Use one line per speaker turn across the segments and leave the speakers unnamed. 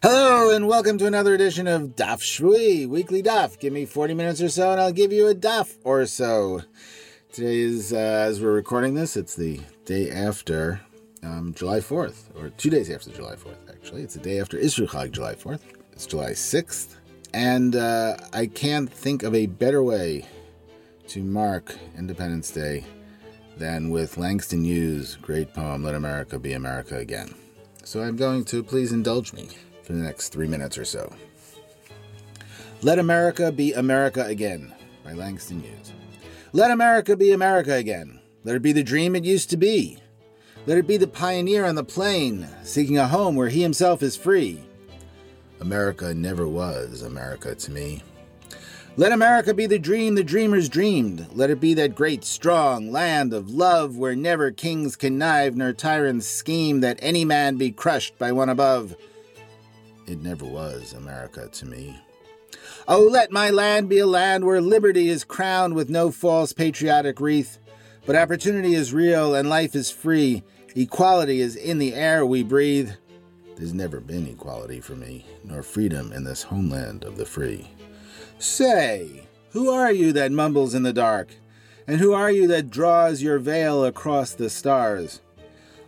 Hello and welcome to another edition of Daf Shui, Weekly Daf. Give me 40 minutes or so and I'll give you a Daf or so. Today is, uh, as we're recording this, it's the day after um, July 4th, or two days after July 4th, actually. It's the day after Isru July 4th. It's July 6th. And uh, I can't think of a better way to mark Independence Day than with Langston Hughes' great poem, Let America Be America Again. So I'm going to please indulge me for the next three minutes or so. Let America Be America Again by Langston Hughes. Let America be America again. Let it be the dream it used to be. Let it be the pioneer on the plain, seeking a home where he himself is free. America never was America to me. Let America be the dream the dreamers dreamed. Let it be that great, strong land of love where never kings connive nor tyrants scheme that any man be crushed by one above. It never was America to me. Oh, let my land be a land where liberty is crowned with no false patriotic wreath, but opportunity is real and life is free. Equality is in the air we breathe. There's never been equality for me, nor freedom in this homeland of the free. Say, who are you that mumbles in the dark? And who are you that draws your veil across the stars?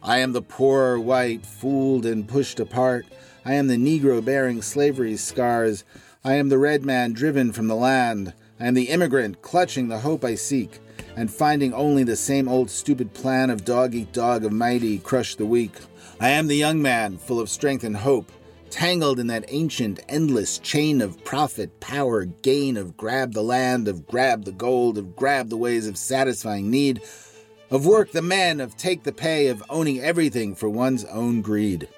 I am the poor white, fooled and pushed apart. I am the Negro bearing slavery's scars. I am the red man driven from the land. I am the immigrant clutching the hope I seek, and finding only the same old stupid plan of dog eat dog, of mighty crush the weak. I am the young man, full of strength and hope, tangled in that ancient, endless chain of profit, power, gain, of grab the land, of grab the gold, of grab the ways of satisfying need, of work the man, of take the pay, of owning everything for one's own greed.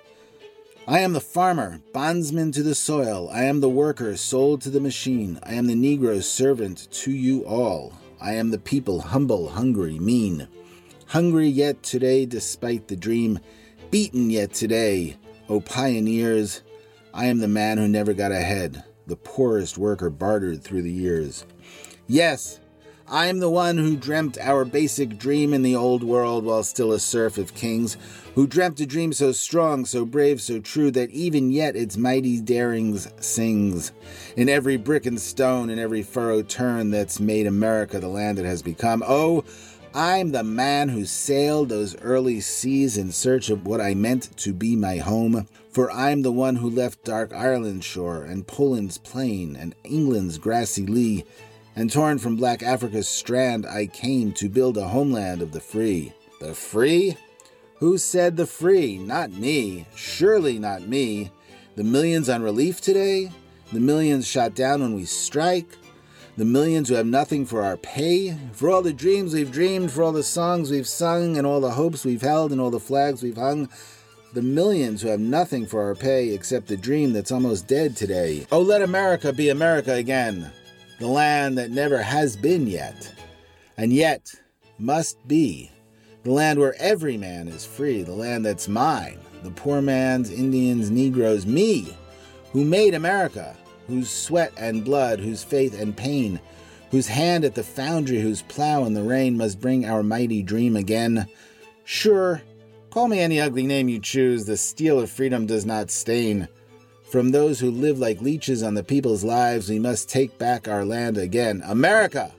I am the farmer, bondsman to the soil. I am the worker, sold to the machine. I am the Negro servant to you all. I am the people, humble, hungry, mean. Hungry yet today, despite the dream. Beaten yet today, O pioneers. I am the man who never got ahead, the poorest worker bartered through the years. Yes, I am the one who dreamt our basic dream in the old world while still a serf of kings, who dreamt a dream so strong, so brave, so true that even yet its mighty darings sings. In every brick and stone, in every furrow turn that's made America the land it has become. Oh, I'm the man who sailed those early seas in search of what I meant to be my home. For I'm the one who left dark Ireland's shore, and Poland's plain, and England's grassy lea and torn from black Africa's strand, I came to build a homeland of the free. The free? Who said the free? Not me. Surely not me. The millions on relief today? The millions shot down when we strike? The millions who have nothing for our pay? For all the dreams we've dreamed, for all the songs we've sung, and all the hopes we've held, and all the flags we've hung? The millions who have nothing for our pay except the dream that's almost dead today. Oh, let America be America again the land that never has been yet, and yet must be, the land where every man is free, the land that's mine, the poor man's, Indians, Negroes, me, who made America, whose sweat and blood, whose faith and pain, whose hand at the foundry, whose plow in the rain must bring our mighty dream again. Sure, call me any ugly name you choose, the steel of freedom does not stain. From those who live like leeches on the people's lives, we must take back our land again. America!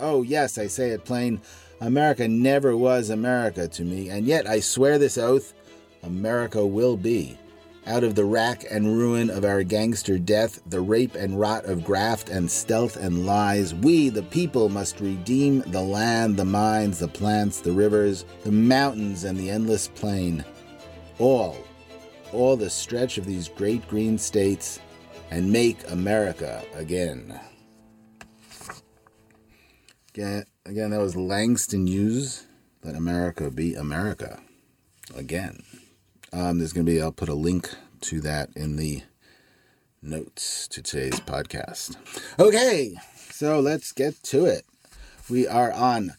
Oh, yes, I say it plain. America never was America to me, and yet I swear this oath America will be. Out of the rack and ruin of our gangster death, the rape and rot of graft and stealth and lies, we, the people, must redeem the land, the mines, the plants, the rivers, the mountains, and the endless plain. All all the stretch of these great green states and make America again. Again, again that was Langston Hughes. Let America be America again. Um, there's going to be, I'll put a link to that in the notes to today's podcast. Okay, so let's get to it. We are on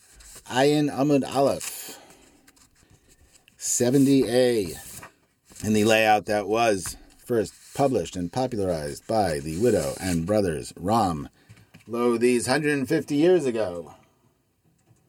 Ayin Amud Aleph 70a in the layout that was first published and popularized by the widow and brothers Romm, lo, these 150 years ago.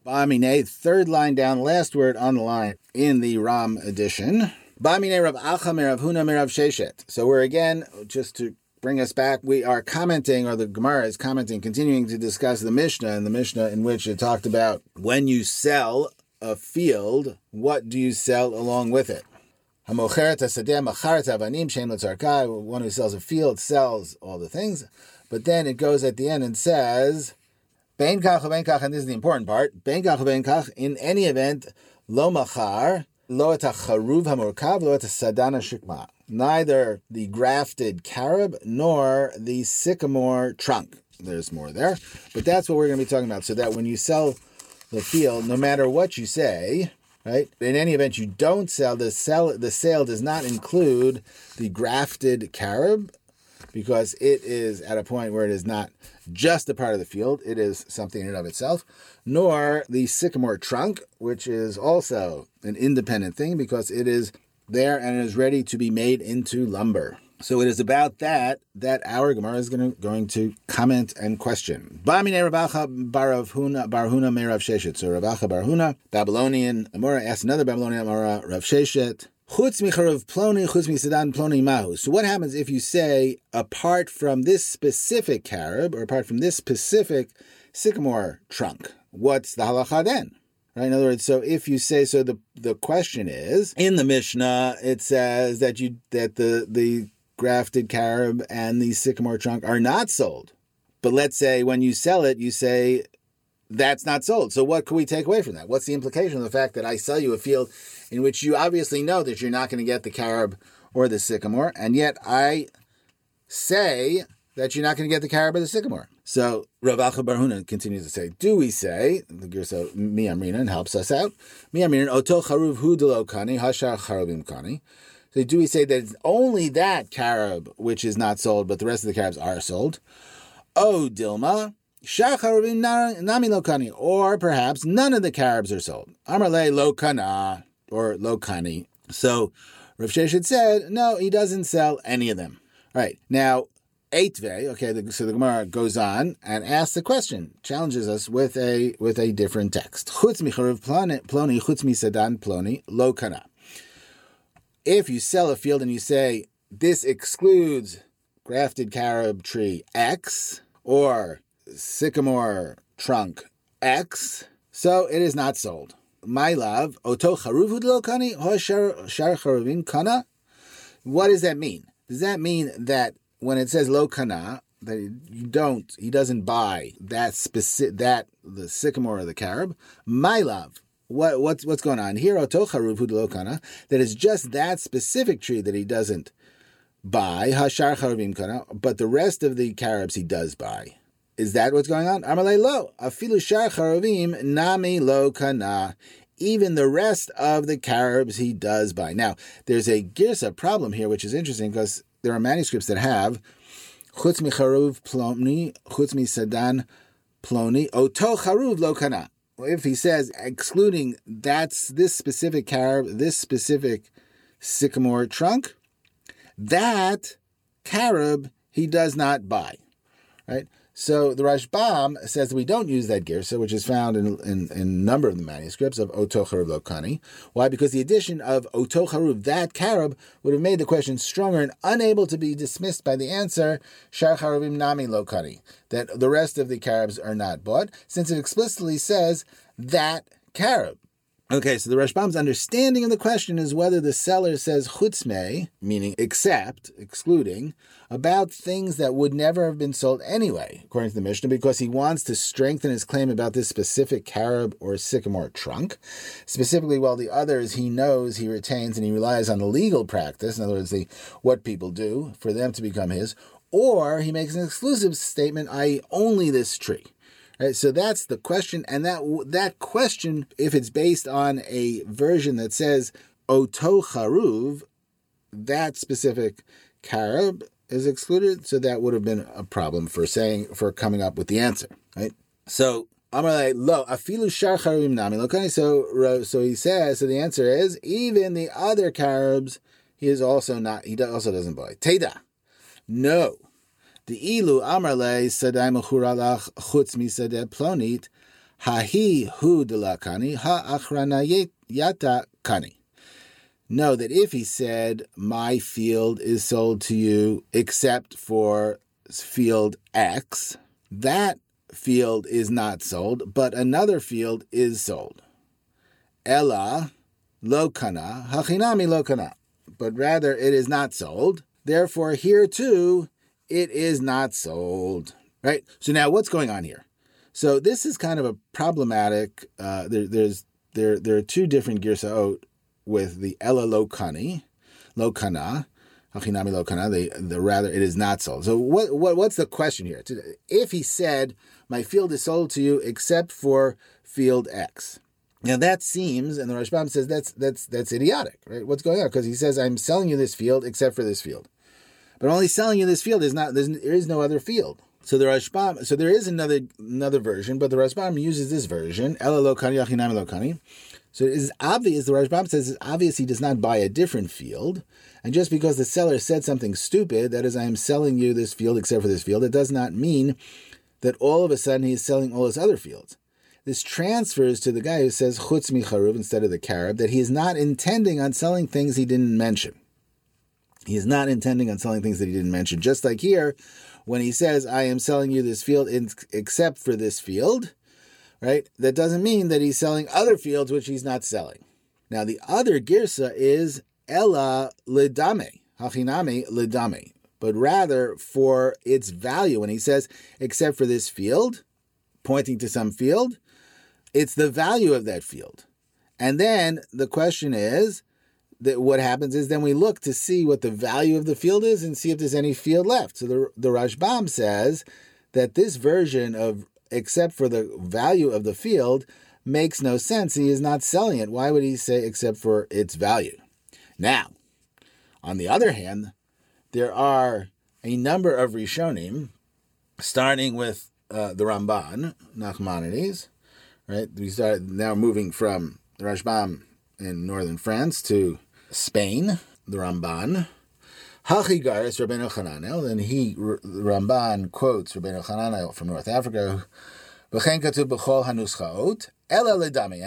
Bamine, third line down, last word on the line in the Romm edition. Bamine Rav Acha Rav Huna Rav Sheshet. So we're again just to bring us back. We are commenting, or the Gemara is commenting, continuing to discuss the Mishnah, and the Mishnah in which it talked about when you sell a field, what do you sell along with it? One who sells a field sells all the things, but then it goes at the end and says, and this is the important part, in any event, lo machar, lo hamurkav, lo sadana shikma. Neither the grafted carob nor the sycamore trunk. There's more there, but that's what we're going to be talking about. So that when you sell the field, no matter what you say, right? In any event, you don't sell the sell. The sale does not include the grafted carob because it is at a point where it is not just a part of the field; it is something in and of itself. Nor the sycamore trunk, which is also an independent thing because it is there and is ready to be made into lumber. So it is about that that our Gemara is going to, going to comment and question. Sheshet. So Rabacha Barahuna, Babylonian Amora asked another Babylonian Amora Rav Sheshet. So what happens if you say, apart from this specific carob, or apart from this specific sycamore trunk, what's the halacha then? Right? In other words, so if you say so, the the question is in the Mishnah, it says that you that the the grafted carob and the sycamore trunk are not sold. But let's say when you sell it, you say that's not sold. So what can we take away from that? What's the implication of the fact that I sell you a field in which you obviously know that you're not going to get the carob or the sycamore, and yet I say that you're not going to get the carob or the sycamore? So Rav Acha Barhuna continues to say, do we say, the Girsa Miyamrinan helps us out, Miyamrinan, Oto Charuv Hu Kani, Hashar Charubim Kani. So do we say that it's only that carob which is not sold, but the rest of the carobs are sold? Oh, Dilma, nami lokani, or perhaps none of the carobs are sold. Amarle lokana or lokani. So Rav Sheshet said, no, he doesn't sell any of them. All right now. Eitve, okay, the, so the Gemara goes on and asks the question, challenges us with a with a different text. Chutz micharuv ploni, chutz misadan ploni, lo kana if you sell a field and you say this excludes grafted carob tree X or sycamore trunk X, so it is not sold. My love, oto kana. What does that mean? Does that mean that when it says lo kana, that you don't, he doesn't buy that specific that the sycamore or the carob? My love, what, what's what's going on here? That is just that specific tree that he doesn't buy. Hashar charubim kana, but the rest of the carobs he does buy. Is that what's going on? Amalei lo afilu shar charubim nami lo kana. Even the rest of the carobs he does buy. Now, there's a girsa problem here, which is interesting because there are manuscripts that have chutz mi charuv ploni, chutz mi sadan ploni, oto charuv lo kana if he says excluding that's this specific carob, this specific sycamore trunk, that carob he does not buy, right? So the Rashbam says that we don't use that girsa, which is found in, in, in, a number of the manuscripts of Oto Charub Lokani. Why? Because the addition of Oto Charub, that carob, would have made the question stronger and unable to be dismissed by the answer Shar Charubim Nami Lokani, that the rest of the carobs are not bought, since it explicitly says that carob. Okay, so the Rashbam's understanding of the question is whether the seller says chutzme, meaning except, excluding, about things that would never have been sold anyway, according to the Mishnah, because he wants to strengthen his claim about this specific carob or sycamore trunk. Specifically, while the others he knows he retains and he relies on the legal practice, in other words, the what people do for them to become his, or he makes an exclusive statement, i.e., only this tree. Right, so that's the question, and that that question, if it's based on a version that says oto charuv, that specific carob is excluded. So that would have been a problem for saying for coming up with the answer. Right. So Amalei lo afilu shar charubim nami Okay, so so he says. So the answer is even the other carobs he is also not. He also doesn't buy. Teda, no. The ilu amarle sadai mechuralach chutz misadeh plonit hahi hu delakani ha achrana yata kani. know that if he said, My field is sold to you except for field X, that field is not sold, but another field is sold. Ella lokana, hachinami lokana. But rather it is not sold. Therefore, here too, it is not sold. Right? So now what's going on here? So this is kind of a problematic. Uh, there, there's there there are two different girsaot with the ella lokani, lokana, hachinami lokana. The the rather it is not sold. So what what what's the question here? If he said my field is sold to you except for field X. Now that seems, and the Rashbam says that's that's that's idiotic, right? What's going on? Because he says I'm selling you this field except for this field, but only selling you this field is not there is no other field. So the Rashbam, so there is another another version, but the Rashbam uses this version. So it is obvious. The Rashbam says it's obvious he does not buy a different field, and just because the seller said something stupid, that is, I am selling you this field except for this field, it does not mean that all of a sudden he is selling all his other fields. This transfers to the guy who says chutz micharuv instead of the carib that he is not intending on selling things he didn't mention. He is not intending on selling things that he didn't mention. Just like here, when he says, I am selling you this field in, except for this field, right? That doesn't mean that he's selling other fields which he's not selling. Now, the other girsa is Ella lidame, hachiname lidame, but rather for its value. When he says, except for this field, pointing to some field, it's the value of that field. And then the question is that what happens is then we look to see what the value of the field is and see if there's any field left. So the, the Rashbam says that this version of except for the value of the field makes no sense. He is not selling it. Why would he say except for its value? Now, on the other hand, there are a number of Rishonim, starting with uh, the Ramban, Nachmanides, right? We start now moving from the Rashbam in northern France to Spain, the Ramban. Hachigaris Rabbeinu Chananel, then he, Ramban quotes Rabbeinu Chananel from North Africa, and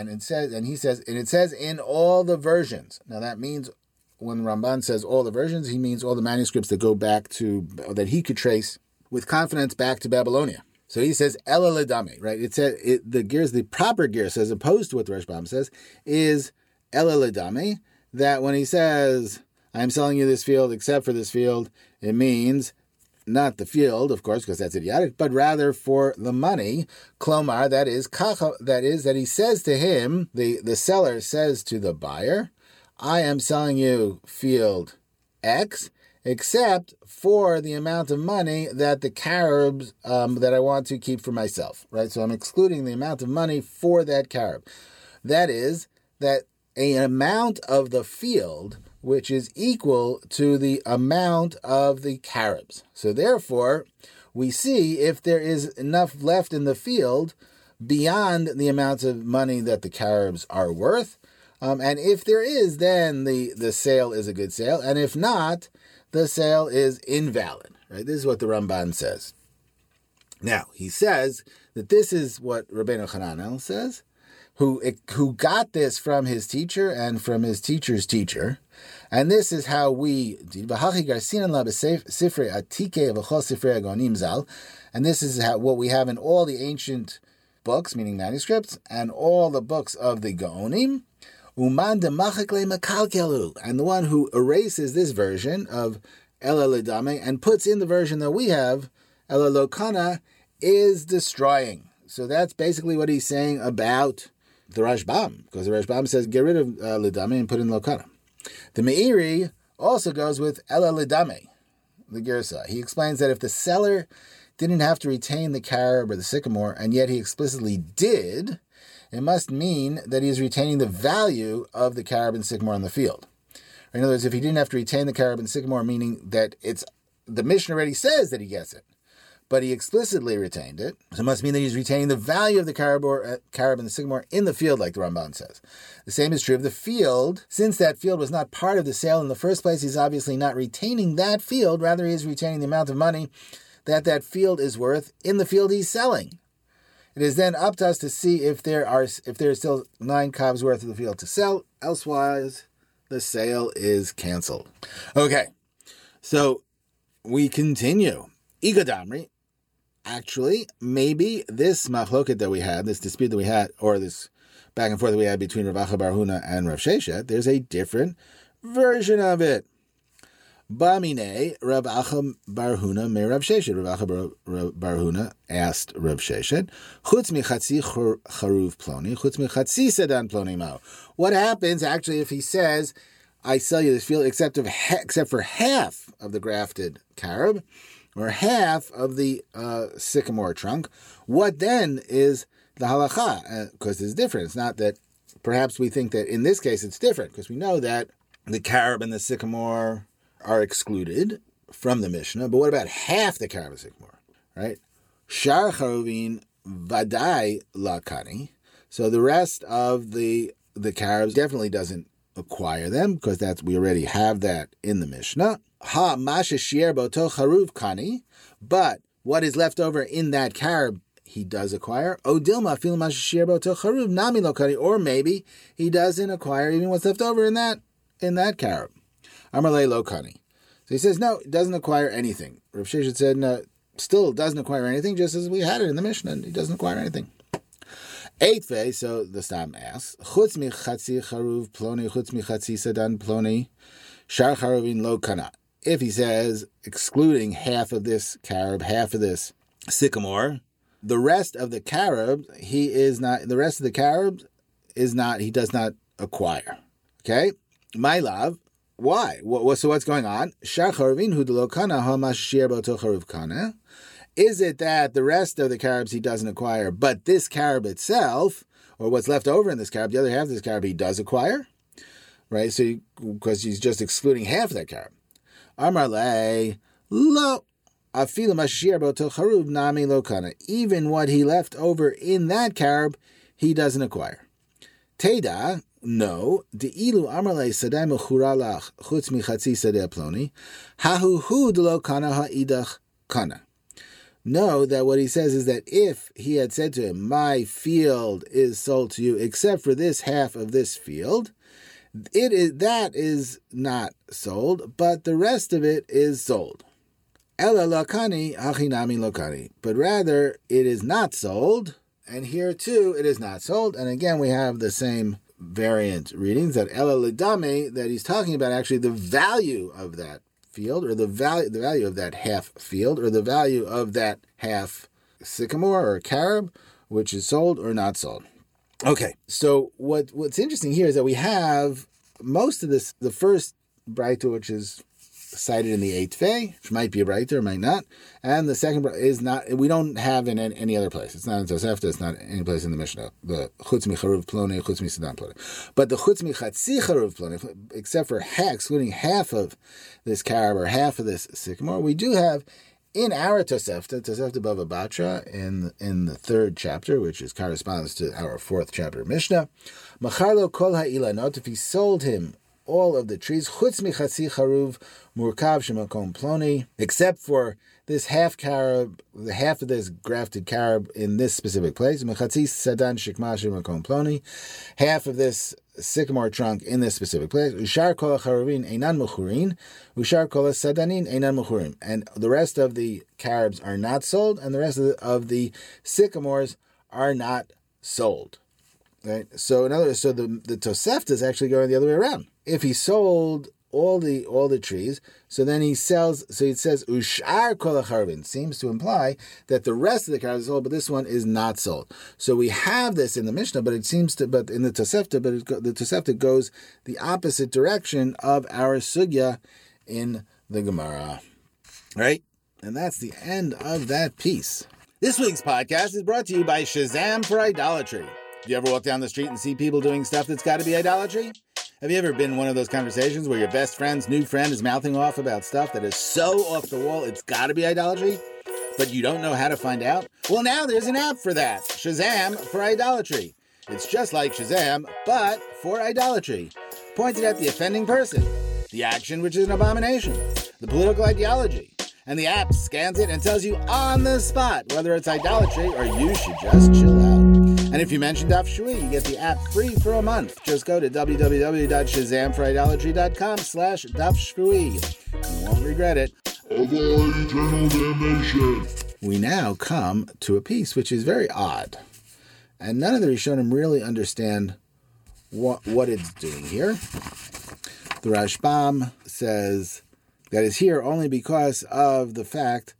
it says, and he says, and it says in all the versions. Now that means when Ramban says all the versions, he means all the manuscripts that go back to that he could trace with confidence back to Babylonia. So he says Ela Ledame, right? It says it, the gears, the proper gears, as opposed to what the Rashbam says, is Ela Ledame. That when he says I'm selling you this field except for this field, it means not the field, of course, because that's idiotic, but rather for the money. Klomar, that is that is that he says to him, the the seller says to the buyer, I am selling you field X, except for the amount of money that the caribs um, that I want to keep for myself, right? So I'm excluding the amount of money for that carib. That is that an amount of the field which is equal to the amount of the caribs. So therefore, we see if there is enough left in the field beyond the amount of money that the caribs are worth. Um, and if there is, then the, the sale is a good sale. And if not, the sale is invalid. Right? This is what the Ramban says. Now, he says that this is what Rabbeinu Hananel says, who, who got this from his teacher and from his teacher's teacher. And this is how we and this is how what we have in all the ancient books, meaning manuscripts, and all the books of the Gaonim. And the one who erases this version of Ela Ledame and puts in the version that we have, Ela Lokana, is destroying. So that's basically what he's saying about the Rashbam, because the Rashbam says get rid of uh, Ledame and put in Lokana. The Meiri also goes with Ela Ledame, the Girsa. He explains that if the seller didn't have to retain the carob or the sycamore, and yet he explicitly did, it must mean that he is retaining the value of the carob and sycamore on the field. In other words, if he didn't have to retain the carob and sycamore, meaning that it's the Mishnah already says that he gets it, but he explicitly retained it, so it must mean that he's retaining the value of the uh, carob and the sycamore in the field, like the Ramban says. The same is true of the field. Since that field was not part of the sale in the first place, he's obviously not retaining that field. Rather, he is retaining the amount of money that that field is worth in the field he's selling. It is then up to us to see if there are if there is still nine kabs worth of the field to sell. Elsewise, the sale is canceled. Okay, so we continue. Igadamri, actually, maybe this machloket that we had, this dispute that we had, or this back and forth that we had between Rav Acha Barhuna and Rav Sheshet, there's a different version of it. Bamine, Rav Acha Barhuna me Rav Sheshet. Rav Acha Barhuna asked Rav Sheshet, Chutz mi chatzi charuv ploni, chutz chatzi sedan ploni mao. What happens actually if he says, I sell you this field except of except for half of the grafted carob, or half of the uh, sycamore trunk? What then is the halacha? Because uh, it's different. It's not that perhaps we think that in this case it's different because we know that the carob and the sycamore are excluded from the Mishnah, but what about half the carob and sycamore, right? Shar charuvin vadai lakani. So the rest of the the carobs definitely doesn't acquire them because that's we already have that in the Mishnah. Ha masha boto charuv kani, but what is left over in that carob he does acquire. Odilma fil masha boto charuv nami lokani, or maybe he doesn't acquire even what's left over in that in that carob. Amarle Lokani. So he says, no, it doesn't acquire anything. Rav Sheshet said, no, still doesn't acquire anything, just as we had it in the Mishnah. He doesn't acquire anything. Eighth Eitve, so the Stam asks, Chutz mi chatzi charuv ploni, chutz mi chatzi sadan ploni, shar charuvin lo kana. If he says, excluding half of this carob, half of this sycamore, the rest of the carob, he is not, the rest of the carob is not, he does not acquire. Okay? My love, why? What, so what's going on? Is it that the rest of the carobs he doesn't acquire, but this carob itself, or what's left over in this carob, the other half of this carob he does acquire? Right? So, because he's just excluding half of that carob. Amar lo. Even what he left over in that carob, he doesn't acquire. Teda, no, the ilu amarle sadai mechuralach chutz michatzi sadeh ploni, hahu hu delo kana ha'idach kana. Know that what he says is that if he had said to him, My field is sold to you except for this half of this field, it is that is not sold, but the rest of it is sold. Ella lakani achinami lokani. But rather it is not sold, and here too it is not sold. And again we have the same variant readings that Ella Lidame that he's talking about actually the value of that field or the value the value of that half field or the value of that half sycamore or carob which is sold or not sold. Okay, so what what's interesting here is that we have most of this the first Braita which is cited in the eighth Fay, which might be a Braita, might not. And the second is not, we don't have in any other place. It's not in Tosefta, it's not any place in the Mishnah. The Chutz Micharuv Plone, Chutz Misadan Plone. But the Chutz Michatzi Plone, except for half, excluding half of this carob or half of this sycamore, we do have in our Tosefta, Tosefta Bava Batra, in in the third chapter, which is corresponds to our fourth chapter Mishnah, Macharlo Kol Ha'ilanot, if he sold him all of the trees, chutz michatzi charuv murkav shemakom ploni, except for this half carob, the half of this grafted carob in this specific place, half of this sycamore trunk in this specific place, ushar kol einan ushar kol sadanin einan and the rest of the carobs are not sold, and the rest of the, of the sycamores are not sold. Right. So in other words, so the the Tosefta is actually going the other way around. If he sold all the all the trees, so then he sells. So it says ushar kol seems to imply that the rest of the cars is sold, but this one is not sold. So we have this in the Mishnah, but it seems to, but in the Tosefta, but it, the Tosefta goes the opposite direction of our sugya in the Gemara, right? And that's the end of that piece. This week's podcast is brought to you by Shazam for Idolatry. Do you ever walk down the street and see people doing stuff that's got to be idolatry? Have you ever been in one of those conversations where your best friend's new friend is mouthing off about stuff that is so off the wall it's got to be idolatry, but you don't know how to find out? Well, now there's an app for that Shazam for idolatry. It's just like Shazam, but for idolatry, pointed at the offending person, the action which is an abomination, the political ideology, and the app scans it and tells you on the spot whether it's idolatry or you should just chill out. And if you mention Daf Shui, you get the app free for a month. Just go to www.shazamforidolatry.com slash Daf Shui. You won't regret it. We now come to a piece which is very odd. And none of the Rishonim really understand what, what it's doing here. The Rashbam says that it's here only because of the fact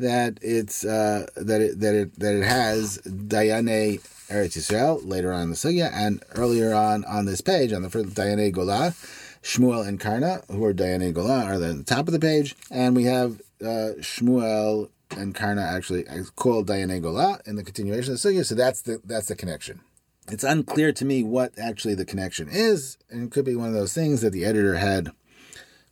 that it's uh, that it that it that it has Dayane Eretz Yisrael later on in the sugya, and earlier on on this page on the first Dayane Golah, Shmuel and Karna, who are Dayane Golah, are at the top of the page, and we have uh, Shmuel and Karna actually called Dayane Golah in the continuation of the sugya. So that's the that's the connection. It's unclear to me what actually the connection is, and it could be one of those things that the editor had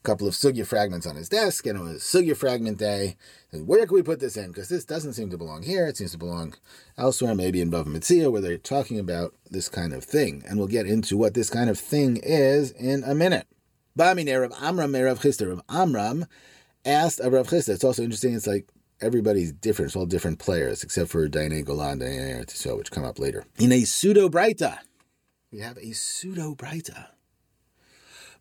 couple of sugya fragments on his desk, and it was sugya fragment day. And where can we put this in? Because this doesn't seem to belong here. It seems to belong elsewhere, maybe in Bava Metzia, where they're talking about this kind of thing. And we'll get into what this kind of thing is in a minute. Ba'amine Rav Amram Rav Chisda. Rav Amram asked of Rav Chisda. It's also interesting. It's like everybody's different. It's all different players, except for Dayane Golah, Daine Eretz which come up later. In a pseudo Breita, we have a pseudo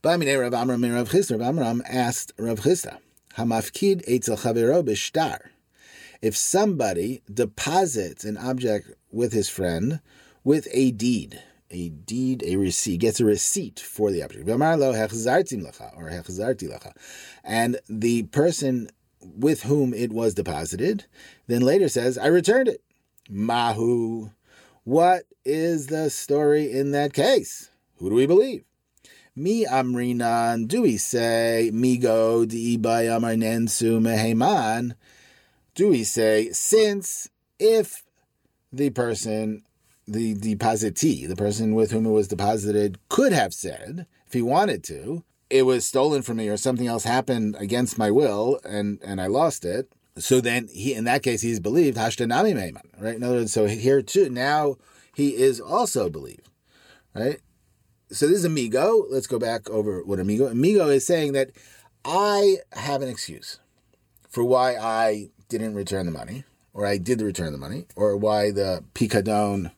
Ba'amine Rav Amram Rav. Rav Amram asked Rav Chisda, Hamafkid etzel chavero b'shtar. If somebody deposits an object with his friend with a deed, a deed, a receipt, gets a receipt for the object. Or and the person with whom it was deposited then later says, I returned it. Mahu. What is the story in that case? Who do we believe? Mi amrinan, do we say, migo di nensu meheman? Do we say, since if the person, the depositee, the person with whom it was deposited, could have said, if he wanted to, it was stolen from me or something else happened against my will and, and I lost it, so then he, in that case, he's believed hashtanami meheman, right? In other words, so here too, now he is also believed, right? So this is Amigo. Let's go back over what Amigo. Amigo is saying that I have an excuse for why I didn't return the money, or I did return the money, or why the pikadon,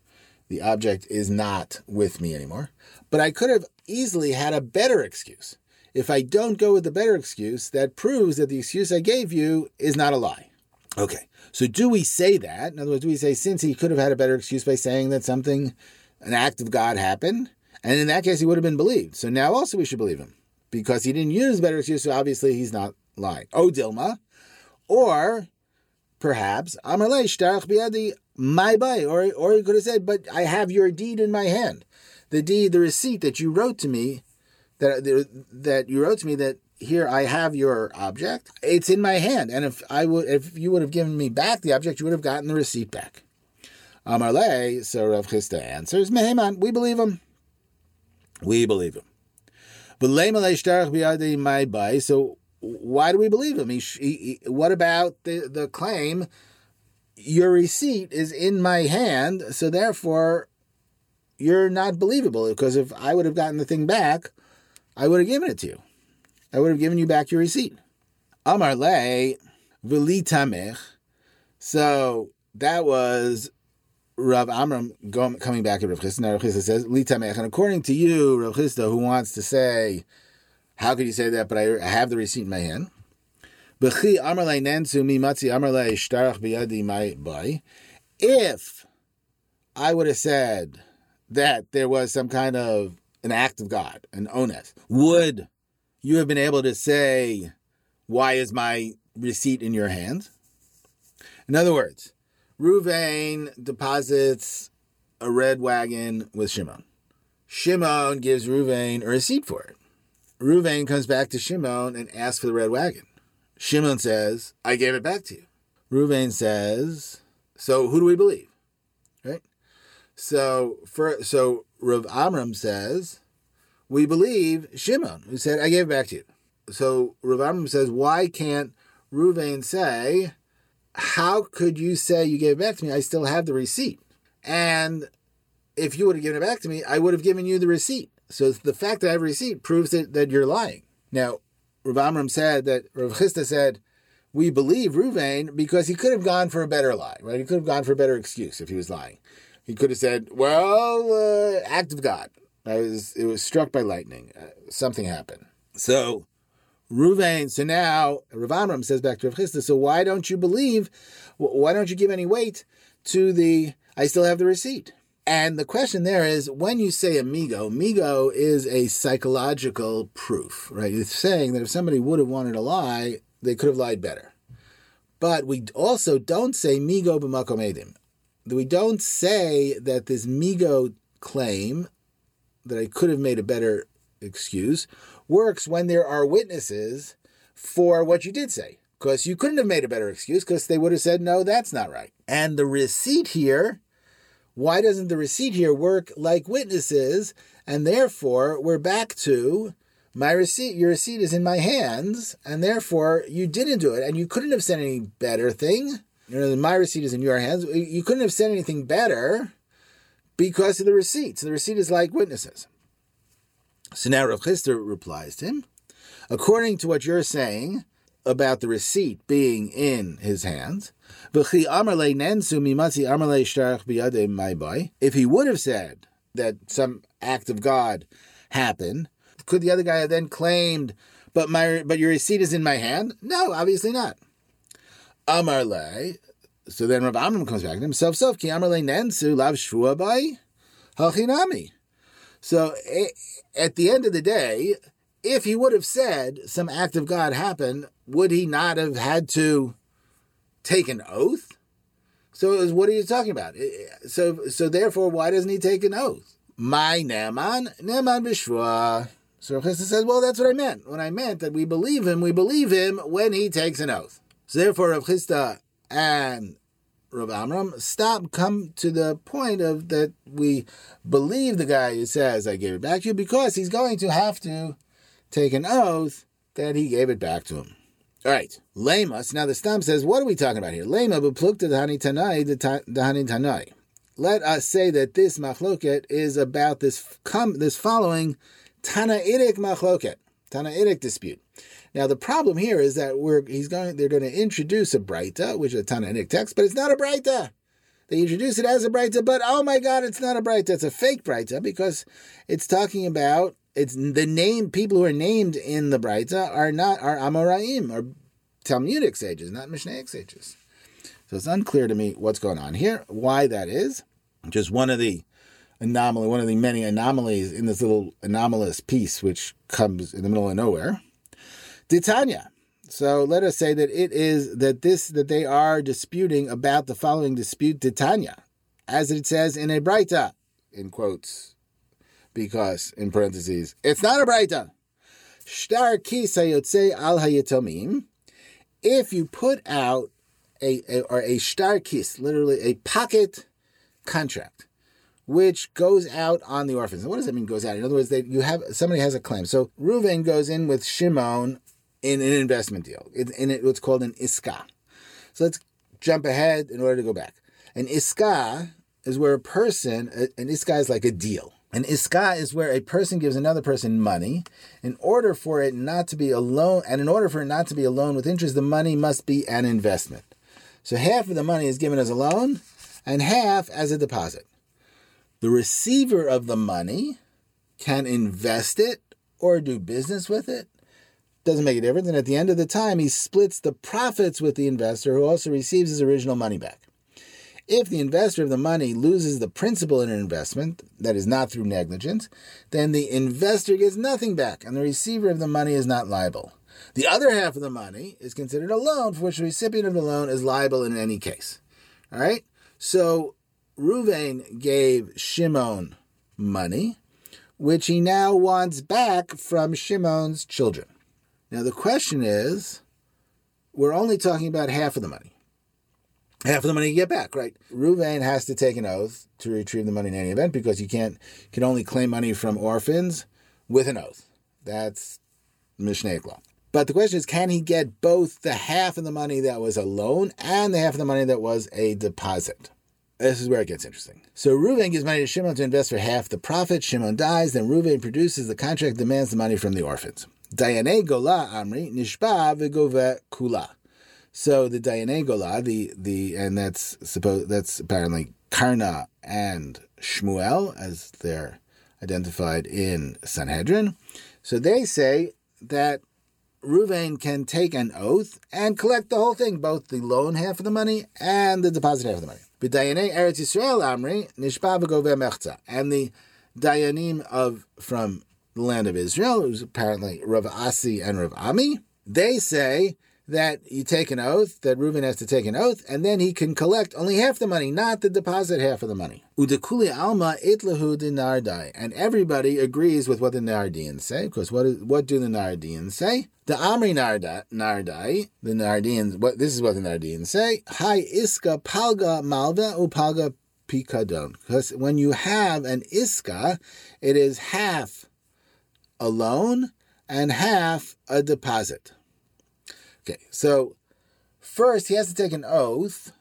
the object, is not with me anymore. But I could have easily had a better excuse. If I don't go with the better excuse, that proves that the excuse I gave you is not a lie. Okay, so do we say that? In other words, do we say since he could have had a better excuse by saying that something, an act of God happened, and in that case, he would have been believed. So now also we should believe him because he didn't use better excuse. So obviously he's not lying. Oh, Dilma. Or perhaps, Amalei Shtarach Biadi, my bay. Or, or he could have said, but I have your deed in my hand. The deed, the receipt that you wrote to me, that, that you wrote to me that here I have your object. It's in my hand. And if I would, if you would have given me back the object, you would have gotten the receipt back. Amarle, so Rav Chisda answers, Meheman, we believe him. We believe him. But so why do we believe him? He, he, what about the, the claim? Your receipt is in my hand, so therefore you're not believable. Because if I would have gotten the thing back, I would have given it to you. I would have given you back your receipt. Amar le v'li So that was Rav Amram coming back at Rav Chisda. Rav Chisda says, Litamech. And according to you, Rav Chisda, who wants to say, how could you say that? But I have the receipt in my hand. If I would have said that there was some kind of an act of God, an ones, would you have been able to say, why is my receipt in your hands? In other words, Ruvain deposits a red wagon with Shimon. Shimon gives Ruvain a receipt for it. Ruvain comes back to Shimon and asks for the red wagon. Shimon says, I gave it back to you. Ruvain says, So who do we believe? Right? So for so Rav Amram says, We believe Shimon, who said, I gave it back to you. So Rav Amram says, Why can't Ruvain say, how could you say you gave it back to me? I still have the receipt. And if you would have given it back to me, I would have given you the receipt. So the fact that I have a receipt proves that, that you're lying. Now, Rav Amram said that Rav Chisda said, we believe Ruvain because he could have gone for a better lie, right? He could have gone for a better excuse if he was lying. He could have said, "Well, uh, act of God. I was it was struck by lightning. Uh, something happened." So Ruvain. So now Rav Amram says back to Rav Chisda. So why don't you believe? Why don't you give any weight to the? I still have the receipt. And the question there is when you say amigo, amigo is a psychological proof, right? It's saying that if somebody would have wanted to lie, they could have lied better. But we also don't say migo b'makom edim. We don't say that this migo claim that I could have made a better excuse works when there are witnesses for what you did say. Because you couldn't have made a better excuse because they would have said, no, that's not right. And the receipt here why doesn't the receipt here work like witnesses? And therefore, we're back to my receipt. Your receipt is in my hands, and therefore you didn't do it. And you couldn't have said any better thing. You know, my receipt is in your hands. You couldn't have said anything better because of the receipt. So the receipt is like witnesses. So now Rav Chisda replies to him, according to what you're saying about the receipt being in his hands, if he would have said that some act of God happened, could the other guy have then claimed, but my but your receipt is in my hand? No, obviously not. Amar le. So then Rav Amram comes back to himself. Self ki amar le nensu lav shvua by hachinami. So at the end of the day, if he would have said some act of God happened, would he not have had to take an oath? So was, what are you talking about? So so therefore, why doesn't he take an oath? My Naaman, Naaman Bishwa. So Chisda says, well, that's what I meant. When I meant that we believe him, we believe him when he takes an oath. So therefore, Rav Chisda and Rav Amram stop, come to the point of that we believe the guy who says, I gave it back to you, because he's going to have to take an oath that he gave it back to him. All right, Lemas. Now the Stam says, what are we talking about here? Lema beplukta dahani tanai dahani tanai. Let us say that this machloket is about this come this following Tanaitic machloket, Tanaitic dispute. Now the problem here is that we're he's going they're going to introduce a brayta, which is a Tanaitic text, but it's not a brayta. They introduce it as a brayta, but oh my God, it's not a brayta. It's a fake brayta because it's talking about it's the name people who are named in the Braita are not are Amoraim or Talmudic sages, not Mishnaic sages. So it's unclear to me what's going on here, why that is. Just one of the anomaly, one of the many anomalies in this little anomalous piece which comes in the middle of nowhere. Titania. So let us say that it is that this that they are disputing about the following dispute Titania, as it says in a Braita, in quotes because, in parentheses, it's not a Braita. Shtar al hayatomim. If you put out a, a or a shtar kis, literally a pocket contract, which goes out on the orphans. what does that mean? Goes out. In other words, that you have somebody has a claim. So Reuven goes in with Shimon in an investment deal. In, in it, what's called an iska. So let's jump ahead in order to go back. An iska is where a person, an iska is like a deal. An iska is where a person gives another person money in order for it not to be a loan, and in order for it not to be a loan with interest, the money must be an investment. So half of the money is given as a loan and half as a deposit. The receiver of the money can invest it or do business with it. Doesn't make a difference. And at the end of the time, he splits the profits with the investor who also receives his original money back. If the investor of the money loses the principal in an investment, that is not through negligence, then the investor gets nothing back and the receiver of the money is not liable. The other half of the money is considered a loan for which the recipient of the loan is liable in any case. All right? So Ruvain gave Shimon money, which he now wants back from Shimon's children. Now the question is, we're only talking about half of the money half of the money you get back, right? Ruvain has to take an oath to retrieve the money in any event because you can't can only claim money from orphans with an oath. That's Mishnaic law. But the question is, can he get both the half of the money that was a loan and the half of the money that was a deposit? This is where it gets interesting. So Reuven gives money to Shimon to invest for half the profit. Shimon dies, then Reuven produces the contract, demands the money from the orphans. Dayane gola amri nishba v'gove kula. So the Dayane Gola, the the and that's supposed that's apparently Karna and Shmuel, as they're identified in Sanhedrin. So they say that Ruvain can take an oath and collect the whole thing, both the loan half of the money and the deposit half of the money. B'dayanei Eretz Yisrael Amri Nishpa Mechza, and the Dayanim of from the land of Israel, who's apparently Rav Asi and Rav Ami, they say that you take an oath, that Reuben has to take an oath, and then he can collect only half the money, not the deposit half of the money. Udekuli alma itlahu dinardai, and everybody agrees with what the Nardians say. Because what what do the Nardians say? The Amri Nardai, the Nardians. What this is what the Nardians say: Hi iska palga malva upalga pikadon. Because when you have an iska, it is half a loan and half a deposit. Okay, so first he has to take an oath.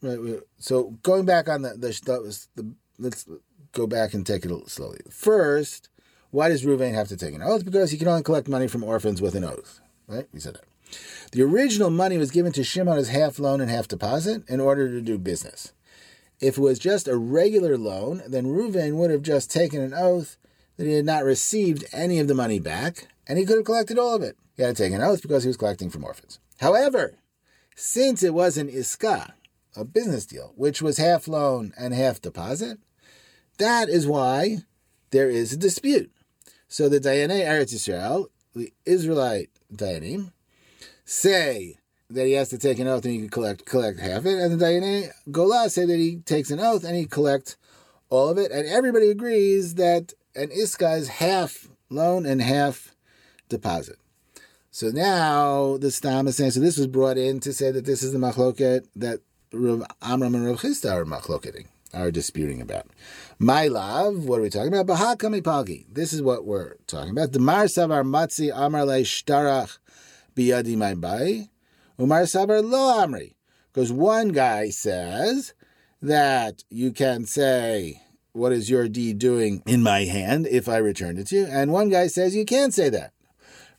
Right. So going back on the the, the let's go back and take it slowly. First, why does Ruvain have to take an oath? Because he can only collect money from orphans with an oath. Right? We said that. The original money was given to Shimon as half loan and half deposit in order to do business. If it was just a regular loan, then Ruvain would have just taken an oath that he had not received any of the money back, and he could have collected all of it. He had to take an oath because he was collecting from orphans. However, since it was an iska, a business deal, which was half loan and half deposit, that is why there is a dispute. So the Dayanei Eretz Yisrael, the Israelite Dayanim, say that he has to take an oath and he can collect collect half it, and the Dayanei Gola say that he takes an oath and he collects all of it, and everybody agrees that an iska is half loan and half deposit. So now the Stam is saying, so this was brought in to say that this is the machloket that Rav Amram and Rav Chisda are machloketing, are disputing about. My love, what are we talking about? Bahakami Pagi. This is what we're talking about. The Mar Savar Matzi Amar Le Shtarach Biyadi My Bai. Umar Savar Lo Amri. Because one guy says that you can say, What is your deed doing in my hand if I return it to you? And one guy says you can't say that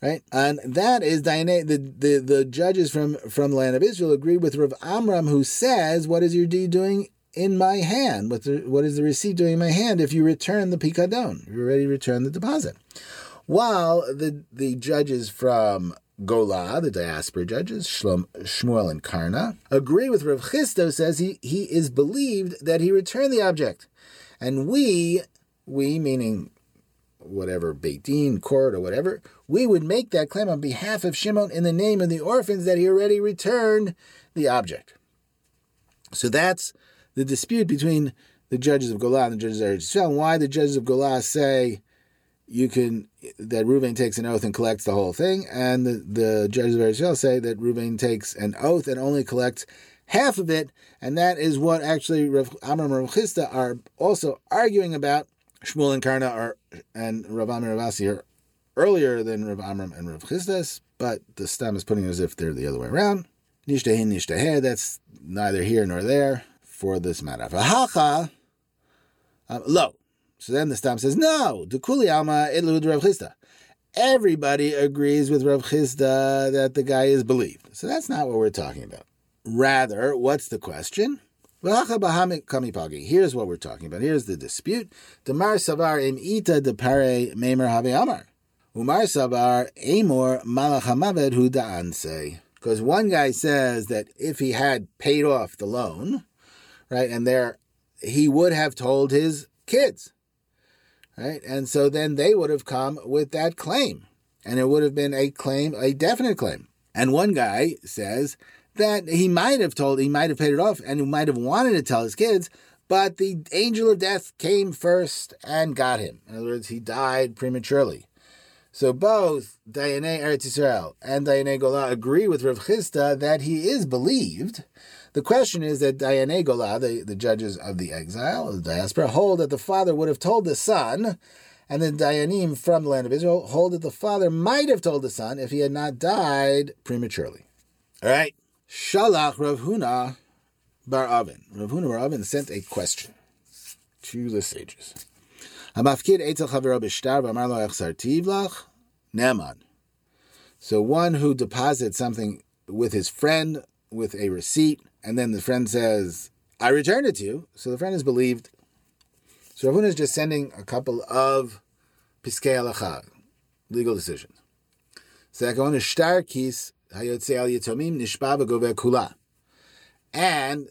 right? And that is. The, the the judges from from the land of Israel agree with Rav Amram, who says, "What is your deed doing in my hand? What the, what is the receipt doing in my hand? If you return the pikadon, you already returned the deposit." While the the judges from Gola, the diaspora judges, Shlom, Shmuel and Karna, agree with Rav Chisda, says he, he is believed that he returned the object. And we, we meaning whatever Beit Din, court, or whatever, we would make that claim on behalf of Shimon in the name of the orphans that he already returned the object. So that's the dispute between the judges of Golah and the judges of Eretz Why the judges of Golah say you can that Reuven takes an oath and collects the whole thing, and the, the judges of Eretz say that Reuven takes an oath and only collects half of it, and that is what actually Rav Amram and Rav Chisda are also arguing about Shmuel and Karna are and Rav Amir Ravasi are earlier than Rav Amram and Rav Chisdas, but the Stam is putting it as if they're the other way around. Nishtahin nishtaheh, that's neither here nor there for this matter. Vahacha, um, lo. So then the Stam says, no, Dukuli Alma Idlud Rav Chisda. Everybody agrees with Rav Chisda that the guy is believed. So that's not what we're talking about. Rather, what's the question? Here's what we're talking about. Here's the dispute. Demar savar im ita de pare memer have amar. Umar savar amor malachamavet hu. Because one guy says that if he had paid off the loan, right, and there he would have told his kids, right, and so then they would have come with that claim, and it would have been a claim, a definite claim. And one guy says that he might have told, he might have paid it off, and he might have wanted to tell his kids, but the angel of death came first and got him. In other words, he died prematurely. So both Dayanei Eretz Yisrael and Dayanei Gola agree with Rav Chisda that he is believed. The question is that Dayanei Gola, the, the judges of the exile, the diaspora, hold that the father would have told the son, and the Dayanim from the land of Israel hold that the father might have told the son if he had not died prematurely. All right. Shalach Rav Huna Bar Avin. Rav Huna Bar Avin sent a question to the sages. Hamafkid etel chavero b'shtar v'amar lo echsartiv lach neman. So one who deposits something with his friend with a receipt, and then the friend says, I returned it to you. So the friend is believed. So Rav Ravuna is just sending a couple of piskei halacha, legal decisions. Second one is shtar kis And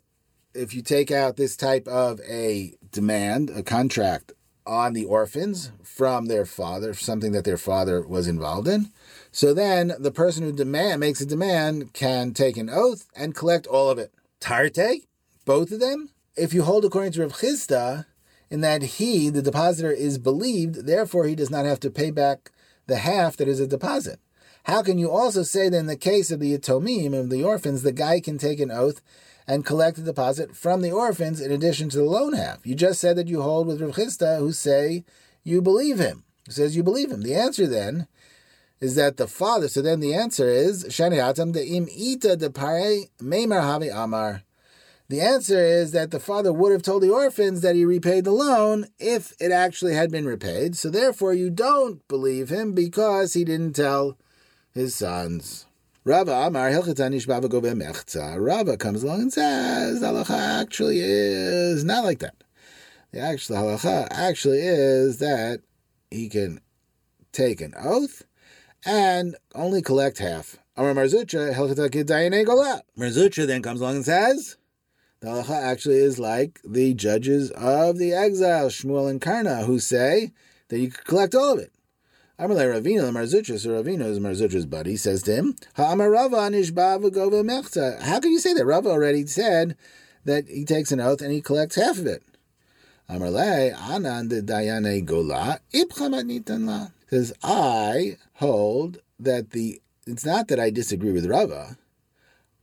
if you take out this type of a demand, a contract on the orphans from their father, something that their father was involved in, so then the person who demand makes a demand can take an oath and collect all of it. Tarte, both of them. If you hold according to Rav Chisda, in that he, the depositor, is believed, therefore he does not have to pay back the half that is a deposit. How can you also say that in the case of the Yatomim, of the orphans, the guy can take an oath and collect the deposit from the orphans in addition to the loan half? You just said that you hold with Rav Chisda, who say you believe him, who says you believe him. The answer then is that the father, so then the answer is, Shani Atam de im ita de pare meimar havi amar. The answer is that the father would have told the orphans that he repaid the loan if it actually had been repaid. So therefore, you don't believe him because he didn't tell his sons. Rava Amar Hilchatanish Baba Mechza. Rava comes along and says halacha actually is not like that. The actual halacha actually is that he can take an oath and only collect half. Amar Marzutra Hilchataki Gola. Marzutra then comes along and says the halacha actually is like the judges of the exile, Shmuel and Karna, who say that you could collect all of it. Amalei Ravina, Marzutra, so Ravina is Marzutra's buddy, says to him, Ha'amar Rava Nishba Mechta. How can you say that? Rava already said that he takes an oath and he collects half of it. Amalei Anan de Dayane Gola, Ibchamat La. Says, I hold that the, it's not that I disagree with Rava.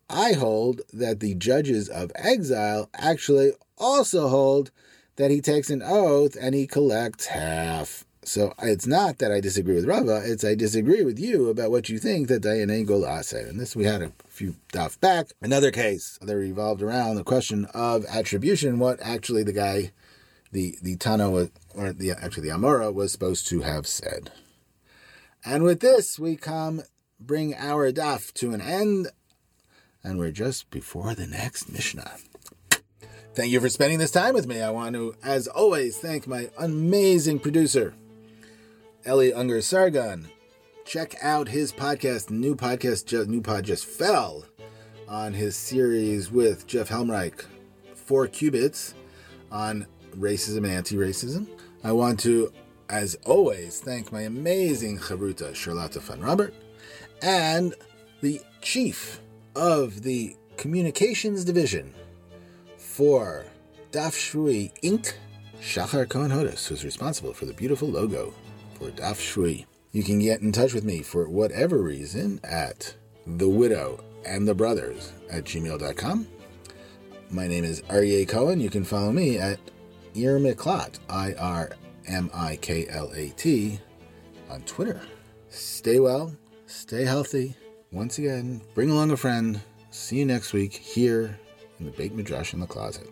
I hold that the judges of exile actually also hold that he takes an oath and he collects half. So it's not that I disagree with Rava, it's I disagree with you about what you think that Dayané Gola said. And this we had a few daf back. Another case that revolved around the question of attribution, what actually the guy, the, the Tana, was, or the actually the Amora was supposed to have said. And with this, we come bring our daf to an end, and we're just before the next Mishnah. Thank you for spending this time with me. I want to, as always, thank my amazing producer, Eli Unger Sargon. Check out his podcast, new podcast, just, new pod just fell on his series with Jeff Helmreich, Four Cubits, on racism and anti-racism. I want to, as always, thank my amazing chavruta, Charlotte Van Robert, and the chief of the communications division for Daf Shvui Inc., Shachar Cohen Hodis, who's responsible for the beautiful logo for Daf Shvui. You can get in touch with me for whatever reason at the widow and the brothers at gmail.com. My name is Aryeh Cohen. You can follow me at Irmiklat, I R M I K L A T, on Twitter. Stay well, stay healthy. Once again, bring along a friend. See you next week here in the Beit Midrash in the Closet.